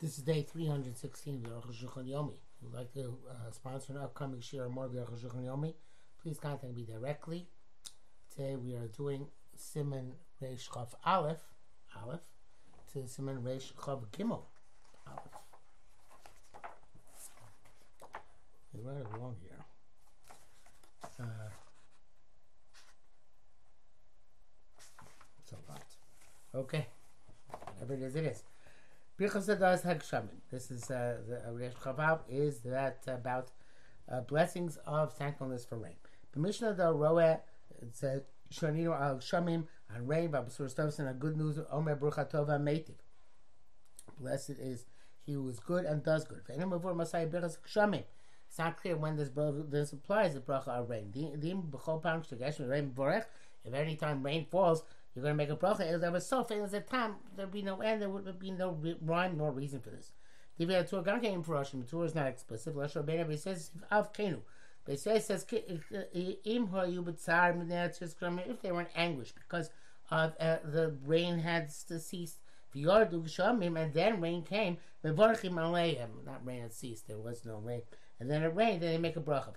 This is day 316 of the Yomi. If you'd like to uh, sponsor an upcoming share or more of the Yomi, please contact me directly. Today we are doing Simon Reish Chav Aleph, Aleph, to Simon Reish Chav Gimel, Aleph. We run it along here. Uh, it's a lot. Okay. Whatever it is, it is. Birchas Adas Hagshamim. This is uh, the Reish Chavav is that about uh, blessings of thankfulness for rain. The Mishnah the Roeh a Shonino al Shamim on rain. Babasur Stavson. A good news. Omer Brucha Tova Meitiv. Blessed is he who is good and does good. It's not clear when this this applies. The bracha of rain. If any time rain falls, you're going to make a bracha. If there was so famous a time, there'd be no end. There would be no rhyme nor reason for this. The Tur Gan came for Roshim. Tur is not explicit. Lashon Ben Rabbi says Av Kenu. But it says Im Hayu B'Tzar if they were in anguish because of uh, the rain had ceased. And then rain came. Not rain had ceased. There was no rain. And then it rained. Then they make a bracha.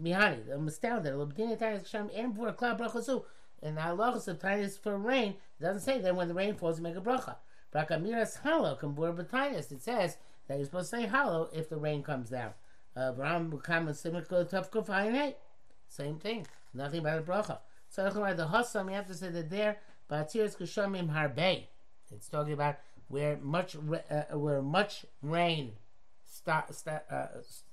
Mihani. I'm astounded. And for a cloud bracha in the halachas of tinus for rain, it doesn't say that when the rain falls, you make a bracha. Brakamiras halo kambur b'tinus. It says that you're supposed to say halo if the rain comes down. Abraham become a similar to Same thing. Nothing about a bracha. So the hosam, you have to say that there, batiris kushamim harbe. It's talking about where much uh, where much rain uh,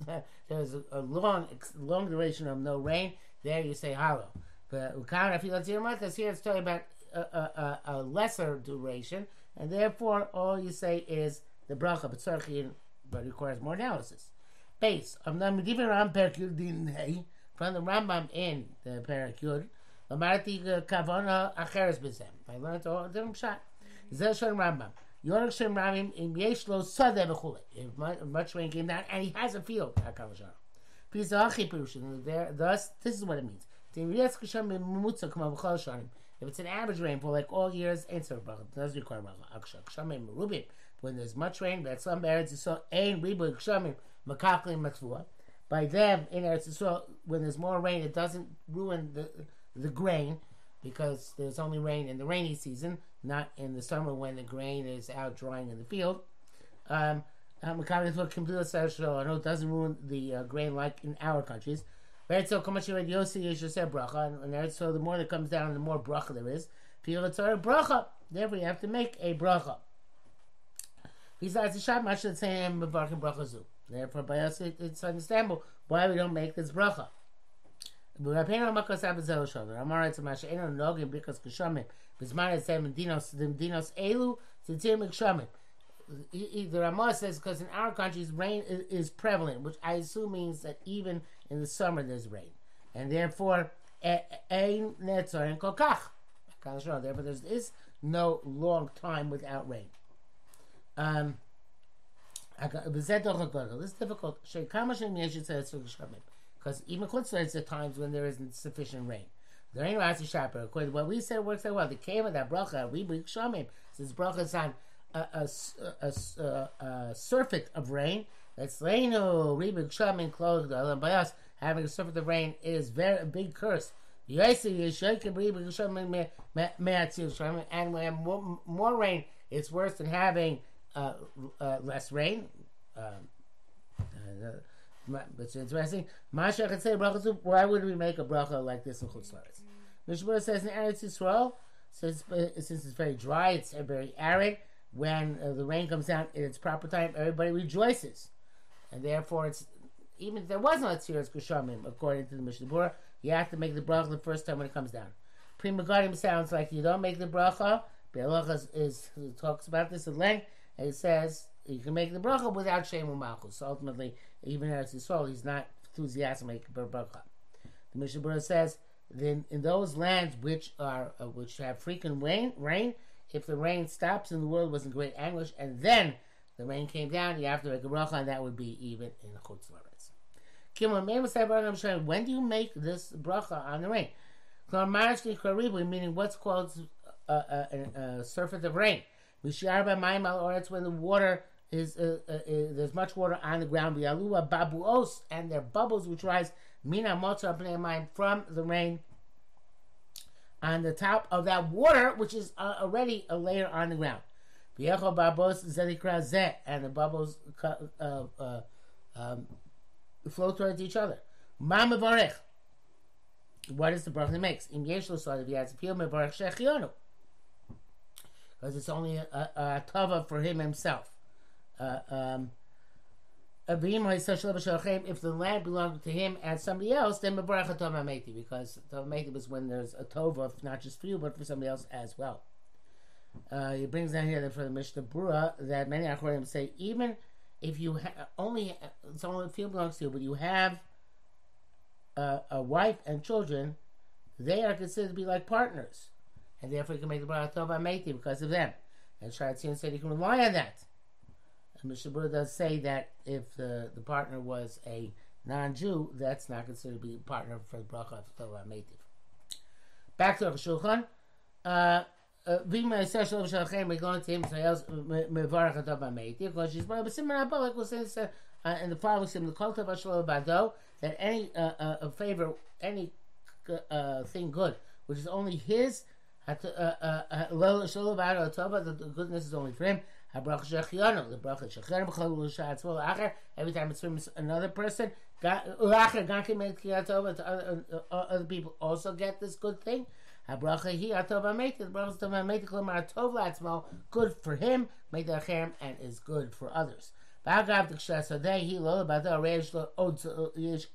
there's a, a long long duration of no rain. There you say hollow. But Ukara Filatzirmatas here it's talking about a, a, a, lesser duration, and therefore all you say is the bracha, but tzarchin, but requires more analysis. Base of the Medivir Ram Perkul Din from the Rambam in the Perkul. Amarti kavona acheres bezem. I learned all the shot. Zeshon Rambam. York Shem Ramim in Yesh Lo Sadeh Bechule. If much rain came down, and he has a field. Thus, this is what it means. If it's an average rainfall, like all years, ain't so bracha. It does require bracha. When there's much rain, but some Eretz Yisrael makaklim. By them in Eretz when there's more rain, it doesn't ruin the the grain because there's only rain in the rainy season, not in the summer when the grain is out drying in the field. Um, um I know it doesn't ruin the uh, grain like in our countries. So the more that comes down, the more bracha there is. bracha. Therefore, you have to make a bracha. Besides the shot, much the same barking bracha Therefore, by us, it, it's understandable why we don't make this bracha. The Ramah says because in our countries rain is, is prevalent, which I assume means that even in the summer there's rain, and therefore ein netzar and kokach. Therefore, there is no long time without rain. Um, this is difficult. Because even Chutzlah, at times when there isn't sufficient rain. There ain't Rashi Sharper. According to what we said, works out well. The cave of that bracha, we bring Shamim. Since bracha is on a, a, a, a, surfeit of rain. That's Leinu, Ribik Shamin, clothed by us. Having surfeit of rain is very a big curse. And when more, more rain, it's worse than having uh, uh, less rain. Um, uh, it's interesting. Masha could say Why would we make a bracha like this in Chutz Laretz? Says in Eretz Yisrael, since since it's very dry, it's very arid when uh, the rain comes down in its proper time, everybody rejoices, and therefore it's even if there was no Tziras Kushamim, according to the Mishnah Berurah, you have to make the bracha the first time when it comes down. Prima Gadim sounds like you don't make the bracha. Biur Halacha is, is, talks about this at length, and it says you can make the bracha without Shem Malchus. So ultimately, even as his soul, he's not enthusiastic the bracha. The Mishnah Berurah says then in those lands which are uh, which have frequent rain, rain if the rain stops and the world was in great anguish, and then the rain came down, you have to make a bracha, and that would be even in chutz laretz. When do you make this bracha on the rain? Meaning what's called a, a, a, surfeit of rain. Or it's when the water is, uh, uh, uh, there's much water on the ground. Babuos, and there are bubbles which rise mina motzar bnei from the rain on the top of that water, which is uh, already a layer on the ground. V'yecho babos zedikra zeh, and the bubbles uh, uh, um, flow towards each other. Ma mevarech. What is the bracha that makes? Im yesh lo if he has a peel mevarech shechionu. Because it's only a, a, a tava for him himself. Uh, um, if the land belonged to him and somebody else, then mevarech meiti, because tova meiti is when there's a tova, not just for you, but for somebody else as well. Uh, he brings down here that for the Mishnah Brura that many Achorim say even if you ha- only it's only field belongs to you, but you have a, a, wife and children, they are considered to be like partners, and therefore you can make the bracha tova meiti because of them. And Shaar HaTziyun said you can rely on that. And Mishnah Brura does say that if the, the partner was a non-Jew, that's not considered to be a partner for the bracha tova meiti. Back to the Shulchan. Uh, wie man sagt so schon kein mit ganze im sales mit varach da bei mate because she's but similar like was in the following sim the cult of ashlo bado that any uh, uh, favor any uh, thing good which is only his at uh lo shlo bado tova the goodness is only for him. habrach shechiano the brach shechiano b'chol shat well acher every time it's from another person acher ganke mit kiyatova other people also get this good thing Habracha hi atov ameit. The bracha atov ameit klamar atov latzmo. Good for him, made the and is good for others. Ba'agav t'kshasadei hi lo b'ada reish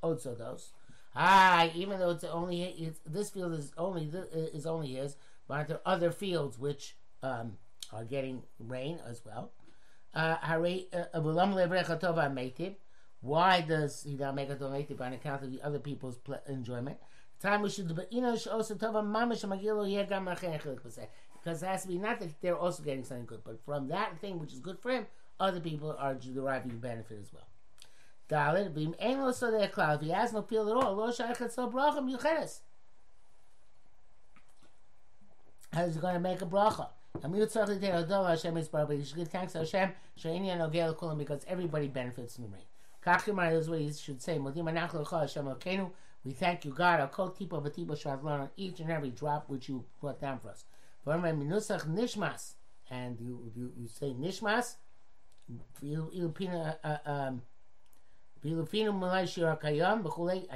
otzodos. Ah, even though it's only it's, this field is only is only his, but there are other fields which um, are getting rain as well. Uh, why does he not make a donative on account of the other people's enjoyment? But because it has to be not that they're also getting something good, but from that thing which is good for him, other people are deriving benefit as well. Dalit b'im ein so klal. If he has no peel at all, lo shaykhet so bracham yucheres. How is he going to make a bracha? Hashem is Baruch. You should give thanks to Hashem. Sheini and Ogel Kulam because everybody benefits from the rain. Kachimar is what he should say. We thank you, God. Our kol tipa v'tipa shall learn on each and every drop which you brought down for us. minusach nishmas, and you you, you say nishmas. Uh, um, I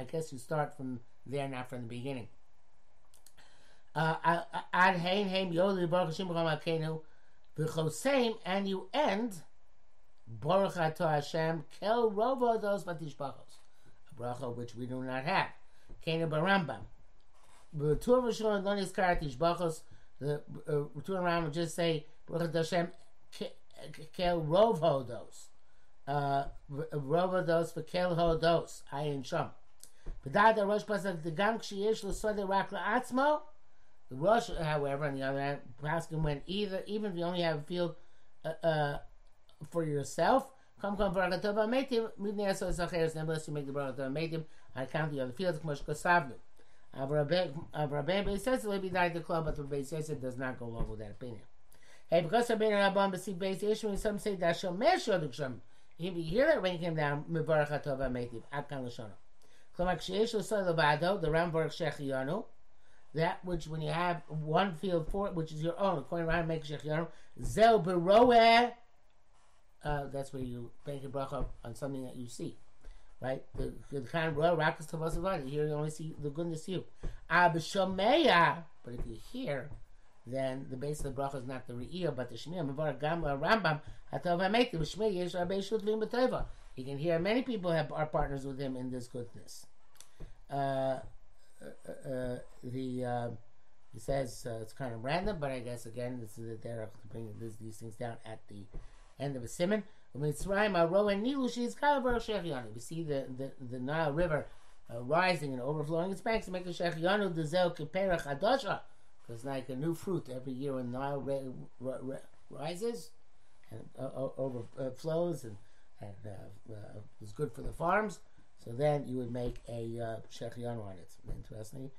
guess you start from there, not from the beginning. Uh, ad hein hein yoli baruch Hashem b'cham and you end baruch ato Hashem kel rovo dos batishbachos a bracha which we do not have. Kena barambam. Of Rishon don't is karatish brachos. The two Rambam just say bracha Hashem kel rov hodos. Uh, rov hodos for kel hodos. Ayin sham. V'dad the Rosh Pasuk the gam kshiyesh l'sode rak la'atzmo. The Rosh, however, on the other hand, Paskin went either even if you only have a field uh, uh, for yourself Come come bracha tova meitim midnei nevertheless you make the bracha tova meitim account of the other fields kmosh kosavnu. Avrabem says it will be died the club, but Rabbi says it does not go along with that opinion. Hey, because Rabbi Rabban b'si beis issue, some say that shomer shoduk shem. You hear that rain came down mibarach tova meitim at kan l'shono. Klomak sheyesh l'soy levado the ram baruch shechiyanu. That which when you have one field for it, which is your own, according to Ram make shechiyanu, zel beroeh uh, that's where you bank a bracha on something that you see. Right? The, the kind of royal rakas tavasavada. Here you only see the goodness you. Abishameya. But if you hear, then the base of the bracha is not the re'iyah, but the shmiyah. Mevar gamla rambam hatav hamekti b'shmei yesh rabei shutlim b'teva. You can hear many people have are partners with him in this goodness. Uh, uh, uh, the he says uh, it's kind of random, but I guess again this is the derech to bring these things down at the end of a simon. We see the, the, the Nile River uh, rising and overflowing its banks, making Shechianu Dezel Kiperach Hadasha. Because like a new fruit every year when Nile re- re- rises and uh, overflows and, and uh, uh, is good for the farms. So then you would make a uh, Shechianu on it. Interestingly,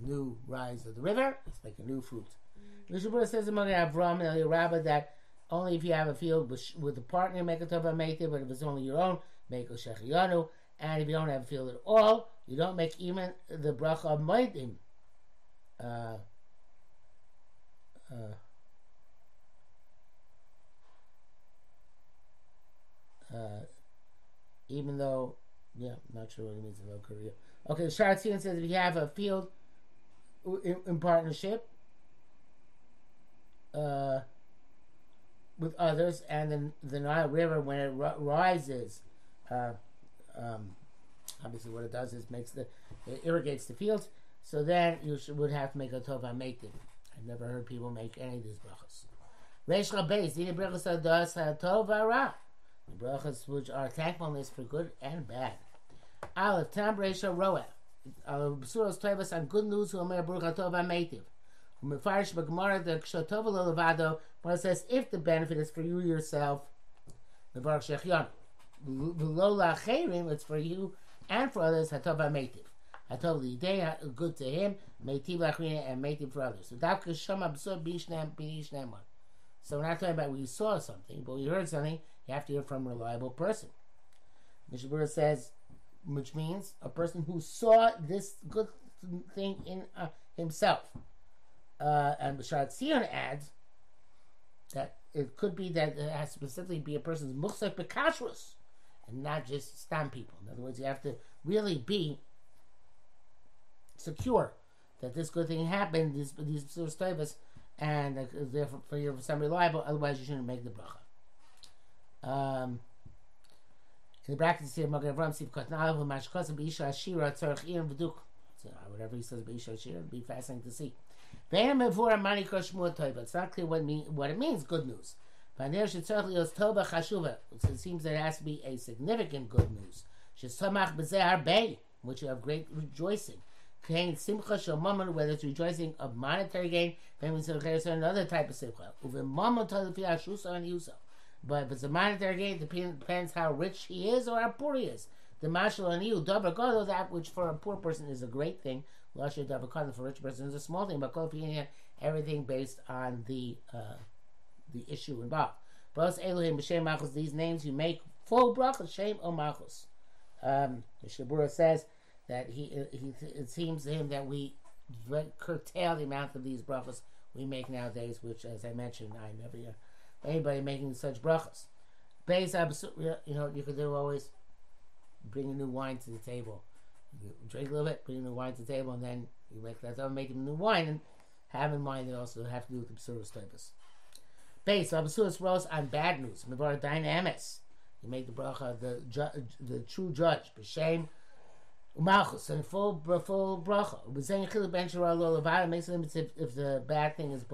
new rise of the river, it's like a new fruit. Mm-hmm. Mishabura says among Avram and Rabba that Only if you have a field with, with a partner, make a tova meitiv, but if it's only your own, make a shechiyanu. And if you don't have a field at all, you don't make even the bracha of meitim. Uh, uh, uh, even though, yeah, not sure what it means in Korea. Okay, Shaar HaTziyun says if you have a field in, in partnership uh, with others, and then the Nile River, when it rises, uh, um, obviously what it does is makes the it irrigates the fields. So then you should, would have to make a tova meitim. I've never heard people make any of these brachas. Reish Rabbeis, dini brachas adas tova ra. The brachas which are thankfulness for good and bad. Aleph tam reisha roa. Basuros tovas on good news who omer brucha tova meitiv. Umefarish b'gemara the kshatova levado. When it says if the benefit is for you yourself, the baruch shechyan. Below lacherim, it's for you and for others. Hatova meitiv. Hatov lidei good to him. Meitiv lachrina and meitiv for others. So davka shama b'sor b'ishnem b'ishnem So we're not talking about we saw something, but we heard something. You have to hear from a reliable person. Mishabura says, which means a person who saw this good thing in uh, himself. Uh, and Bashar Sion adds that it could be that it has to specifically be a person's muksek bekashrus and not just stand people. In other words, you have to really be secure that this good thing happened, these these of and uh, therefore for you some reliable. Otherwise, you shouldn't make the bracha. Um, in the brackets here, Magen Avram Siv Kotnav Mashkos Beisha Ashira Tzarich Irim V'duk. Whatever he says Beisha Ashira, it'll be fascinating to see. It's not clear what, mean, what it means. Good news. It seems it has to be a significant good news. Which you have great rejoicing. Whether it's rejoicing of monetary gain, another type of Simcha. But if it's a monetary gain, it depends how rich he is or how poor he is. The mashal and you, that which for a poor person is a great thing. Lasha double for rich person is a small thing. But everything based on the uh, the issue involved. Both Elohim b'shem machos. These names you make full bracha shem o machos. Um, Shabura says that he, he it seems to him that we curtail the amount of these brachas we make nowadays, which, as I mentioned, I never hear anybody making such brachas. Base you know, you could do always bring a new wine to the table. You drink a little bit, bring new wine to the table, and then you make that up, make a new wine, and have in mind they also have to do with the Absurus typus. Base Absurus rose on bad news. Mivar Dayan HaEmes. You make the bracha the ju- the true judge. B'shem umalchus and full full bracha. B'zein chiluk ben shara lo levada makes them if, if the bad thing is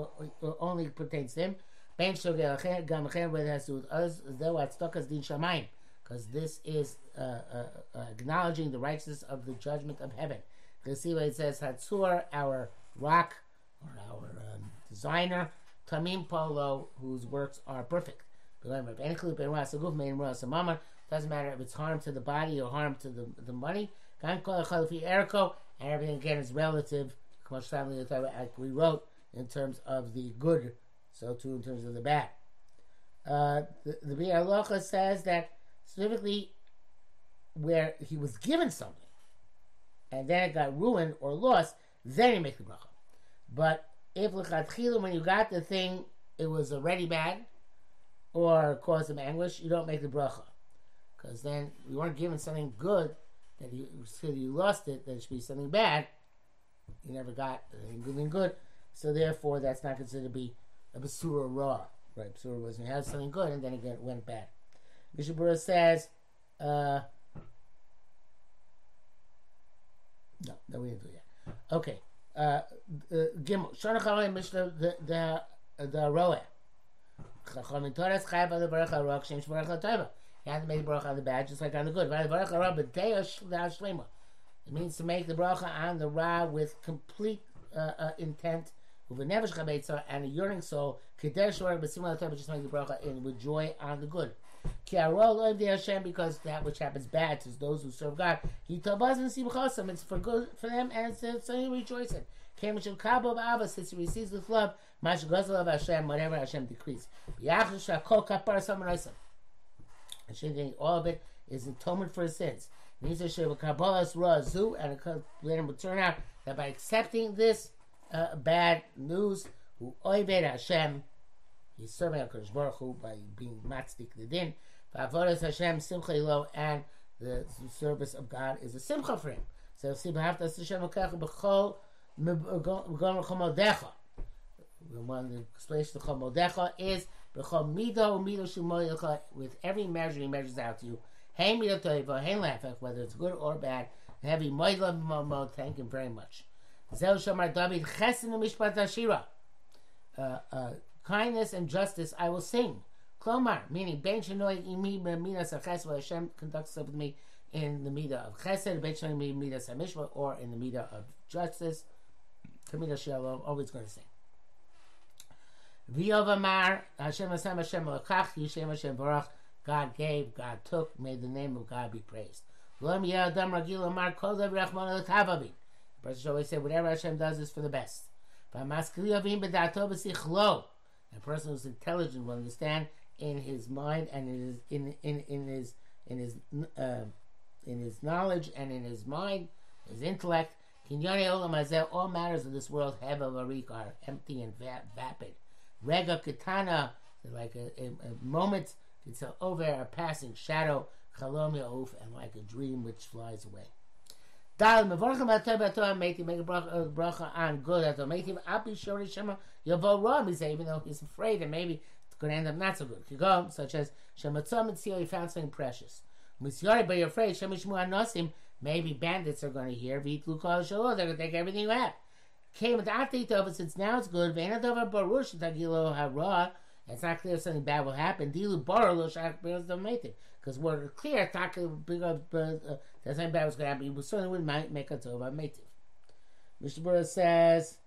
only pertains to him. Ben Shogel Gam whether it has to do with us, though stuck as Din Shamayim, because this is uh, uh, uh, acknowledging the righteousness of the judgment of heaven. What it says, Hatzur, our rock, or our um, designer, Tamim Polo, whose works are perfect. Doesn't matter if it's harm to the body or harm to the, the money. And everything again is relative, like we wrote, in terms of the good so too in terms of the bad. Uh, the the Biur Halacha says that specifically where he was given something and then it got ruined or lost, then you make the bracha. But if when you got the thing, it was already bad or caused him anguish, you don't make the bracha. Because then you weren't given something good that you, so you lost it, that it should be something bad. You never got anything good, so therefore that's not considered to be a basura raw. Right, basura was he had something good and then it went bad. Mishabura says, uh, no, no, we didn't do that. Okay, uh, uh, Gimel Shana Chalei Mishnah the the the Roeh. Chachamim Torah Chayav on the Baruch HaRok Shem Shbarach HaTayva. You have to make the bracha on the bad just like on the good. Baruch HaRok B'Teya It means to make the bracha on the Ra with complete uh, uh, intent Uvenevish chametza and a yearning soul, Kedesh B'Simon Torah, just make the bracha in with joy on the good. Because that which happens bad to those who serve God. It's for good for them and it's something rejoicing. Since he receives with love, whatever Hashem decrees. All of it is atonement for his sins. And it will turn out that by accepting this uh, bad news, who Hashem, he's serving HaKadosh Baruch Hu by being matzdik the din, V'avodas Hashem simcha ilo, and the service of God is a simcha for him. So see, b'haftas Hashem l'kach b'chol m'gon l'chomodecha. One of the explanations of chomodecha is b'chol mido mido shemoyecha, with every measure he measures out to you. Hey mido toiva, hey lafek, whether it's good or bad. Heavy moidla mo, thank him very much. Zel shamar David chesed mishpat ashira. Uh, uh, kindness and justice I will sing. Klomar, meaning ben shenoi imi midas chesed, Hashem conducts with me in the midah of chesed, ben shenoi midas hamishma, or in the midah of justice. Kamida shalom, always going to sing. V'yovamar Hashem Hashem Hashem Lekach Yishem Hashem Baruch God gave, God took, may the name of God be praised. L'om Yadam Ragil Amar Kol Dev Rachman Lekavavi. The person always said, whatever Hashem does is for the best. V'amaskili B'dato B'sichlo. A person who's intelligent will understand in his mind and in his in in, in his in his uh, in his knowledge and in his mind, his intellect. All matters of this world have a are empty and vapid. Rega katana, like a, a, a moment, it's over a passing shadow, chalom oof, and like a dream which flies away. Dal mevorchem atay b'atoa meiti make a uh, bracha on good at meiti api shori shema yavo ram. He say even though he's afraid that maybe it's going to end up not so good. Kigom such as shematzom and he found something precious. Misyari, but you're afraid shemishmu anosim. Maybe bandits are going to hear v'itlu kol shalo. They're going to take everything you have came with Atitov, since now it's good, Vanadova Barush Tagilo Hara, it's not clear if something bad will happen. Dilu Barlo Shak Bears the Mating. Because we're clear, Taka that something bad was going to happen, you certainly wouldn't make a Tova Mating. Mr. Burr says,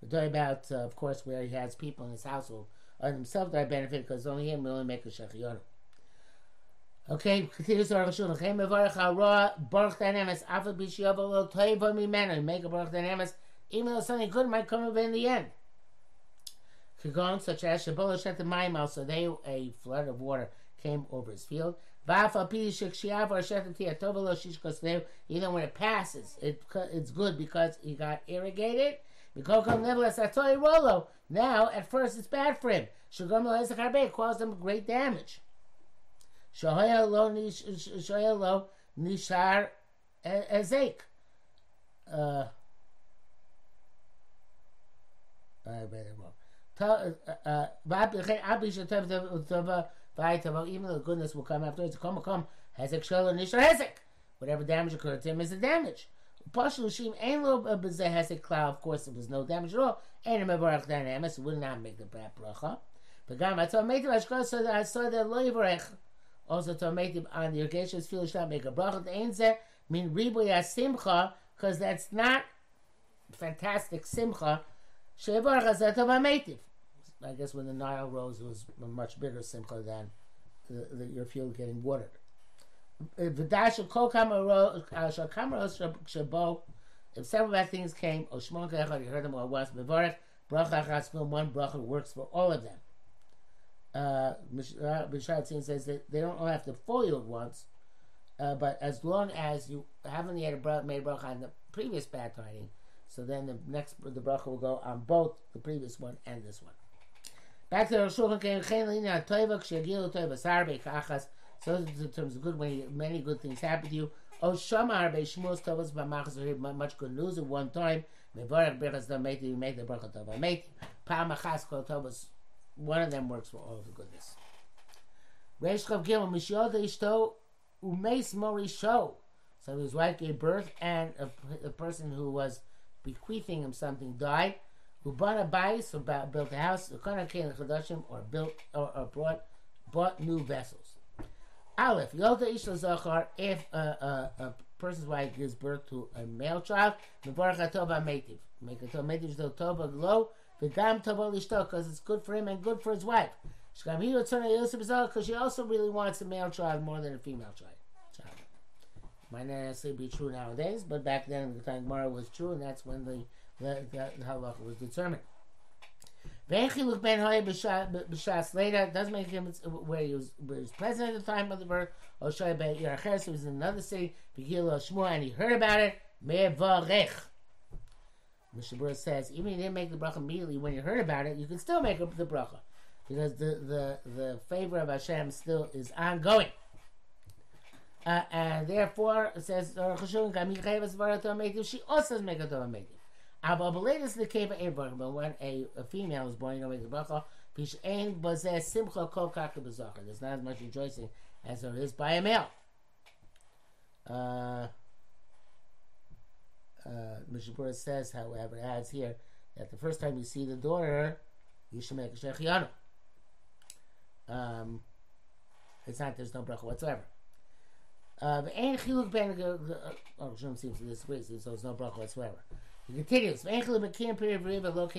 we're talking about, uh, of course, where he has people in his household on himself that benefit because only him will only make a Shechiyonu. Okay, continues our Rashul. Chem mevarach hara baruch Dayan HaEmes afa b'shiyava lo toiva mimenu. Make a baruch Dayan HaEmes, even though something good might come up in the end. Kagon such as Shabola shet the mayim also they a flood of water came over his field. Even when it passes, it it's good because he got irrigated. Now at first it's bad for him. Caused him great damage. Uh, I read it wrong. Even the goodness will come afterwards. Come, come. Hezek shelo nishar hezek. Whatever damage occurred to him is a damage. Pashul shim ain't lo b'zeh hezek cloud. Of course, there was no damage at all. And a mevarach Dayan HaEmes would not make the bad bracha. But gam I told Meitiv Ashkos so that I saw that lo. Also to it on the Yergesh's field shall make a bracha. Ain't that mean ribuya simcha because that's not fantastic simcha. I guess when the Nile rose, it was a much bigger simcha than the, the, your field getting watered. Shabo. If several bad things came, you heard them all once. One bracha works for all of them uh, Bishar says that they don't all have to follow it once, uh, but as long as you haven't yet made bracha on the previous bad tiding, so then the next the bracha will go on both the previous one and this one. Back to the Shulchan Kachas. So in terms of good, when many good things happen to you. Oh, Shamar Be Shmuel Tovas B'Machas much good news at one time. Mevarach Berachas Dameiti, you made the bracha Tov Ameiti. Pam Achas Kol Tovas one of them works for all of the goodness. Reish Chav Gimel Mishyod Ishto Umeis Mori Sho. So his wife gave birth, and a, a, person who was bequeathing him something died. Who bought a bais or built a house, or built or, or brought bought new vessels. Aleph Yolta Ishla Zachar. If a, a, a, person's wife gives birth to a male child, Mevarach Atova Metiv. Make a Metiv Tova Lo V'gam tavo lishto, because it's good for him and good for his wife. Because she also really wants a male child more than a female child. Might not necessarily be true nowadays, but back then the time Gemara was true, and that's when the the, the, halacha was determined. V'echiluk ben hoy b'shas later doesn't make him where he was where he was present at the time of the birth. Or shoy ben Yeraches was in another city. V'gil Shmuel and he heard about it. Mevarech. Mishabura says even if you didn't make the bracha immediately when you heard about it, you can still make the bracha because the the the favor of Hashem still is ongoing. Uh, and therefore, it says, she also does make a Torah Metiv. Aber latest the cave of but when a, a female is born, make the bracha, pish ein bazeh simcha kol kaka b'zachar. There's not as much rejoicing as there is by a male. Uh, uh, Mishapura says, however, adds here that the first time you see the daughter, you should make a shechianu. Um, it's not, there's no bracha whatsoever. Um, Chiluk ben, uh, uh, oh, Shem seems to disagree, so there's no bracha whatsoever. He continues. It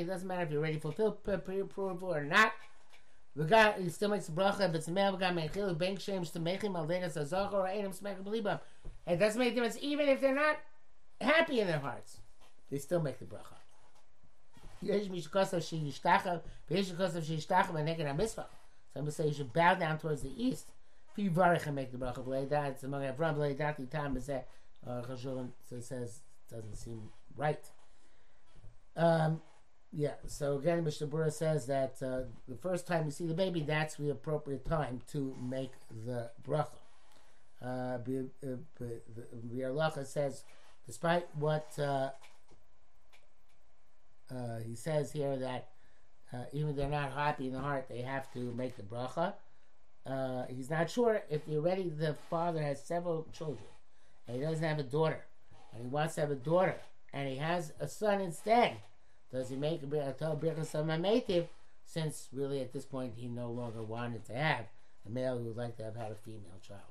doesn't matter if you're ready to fulfill period approval or not. Guy he still makes bracha if it's a male guy mechil bank shames to make him al denas azach or ain't him smack belibam. It doesn't make a difference even if they're not happy in their hearts. They still make the bracha. Yesh mishkosav she yishtachav, yesh mishkosav she yishtachav and neked ha-mitzvah. Some say you should bow down towards the east. If you varich make the bracha dat, the time is that, uh, Chashuvin says, doesn't seem right. Um, yeah, so again, Mishnah Berurah says that uh, the first time you see the baby, that's the appropriate time to make the bracha. Uh, the Halacha says, despite what uh, uh, he says here, that uh, even if they're not happy in the heart, they have to make the bracha. Uh, he's not sure if already the father has several children and he doesn't have a daughter, and he wants to have a daughter and he has a son instead, does he make a birchas? Since really at this point he no longer wanted to have a male who would like to have had a female child.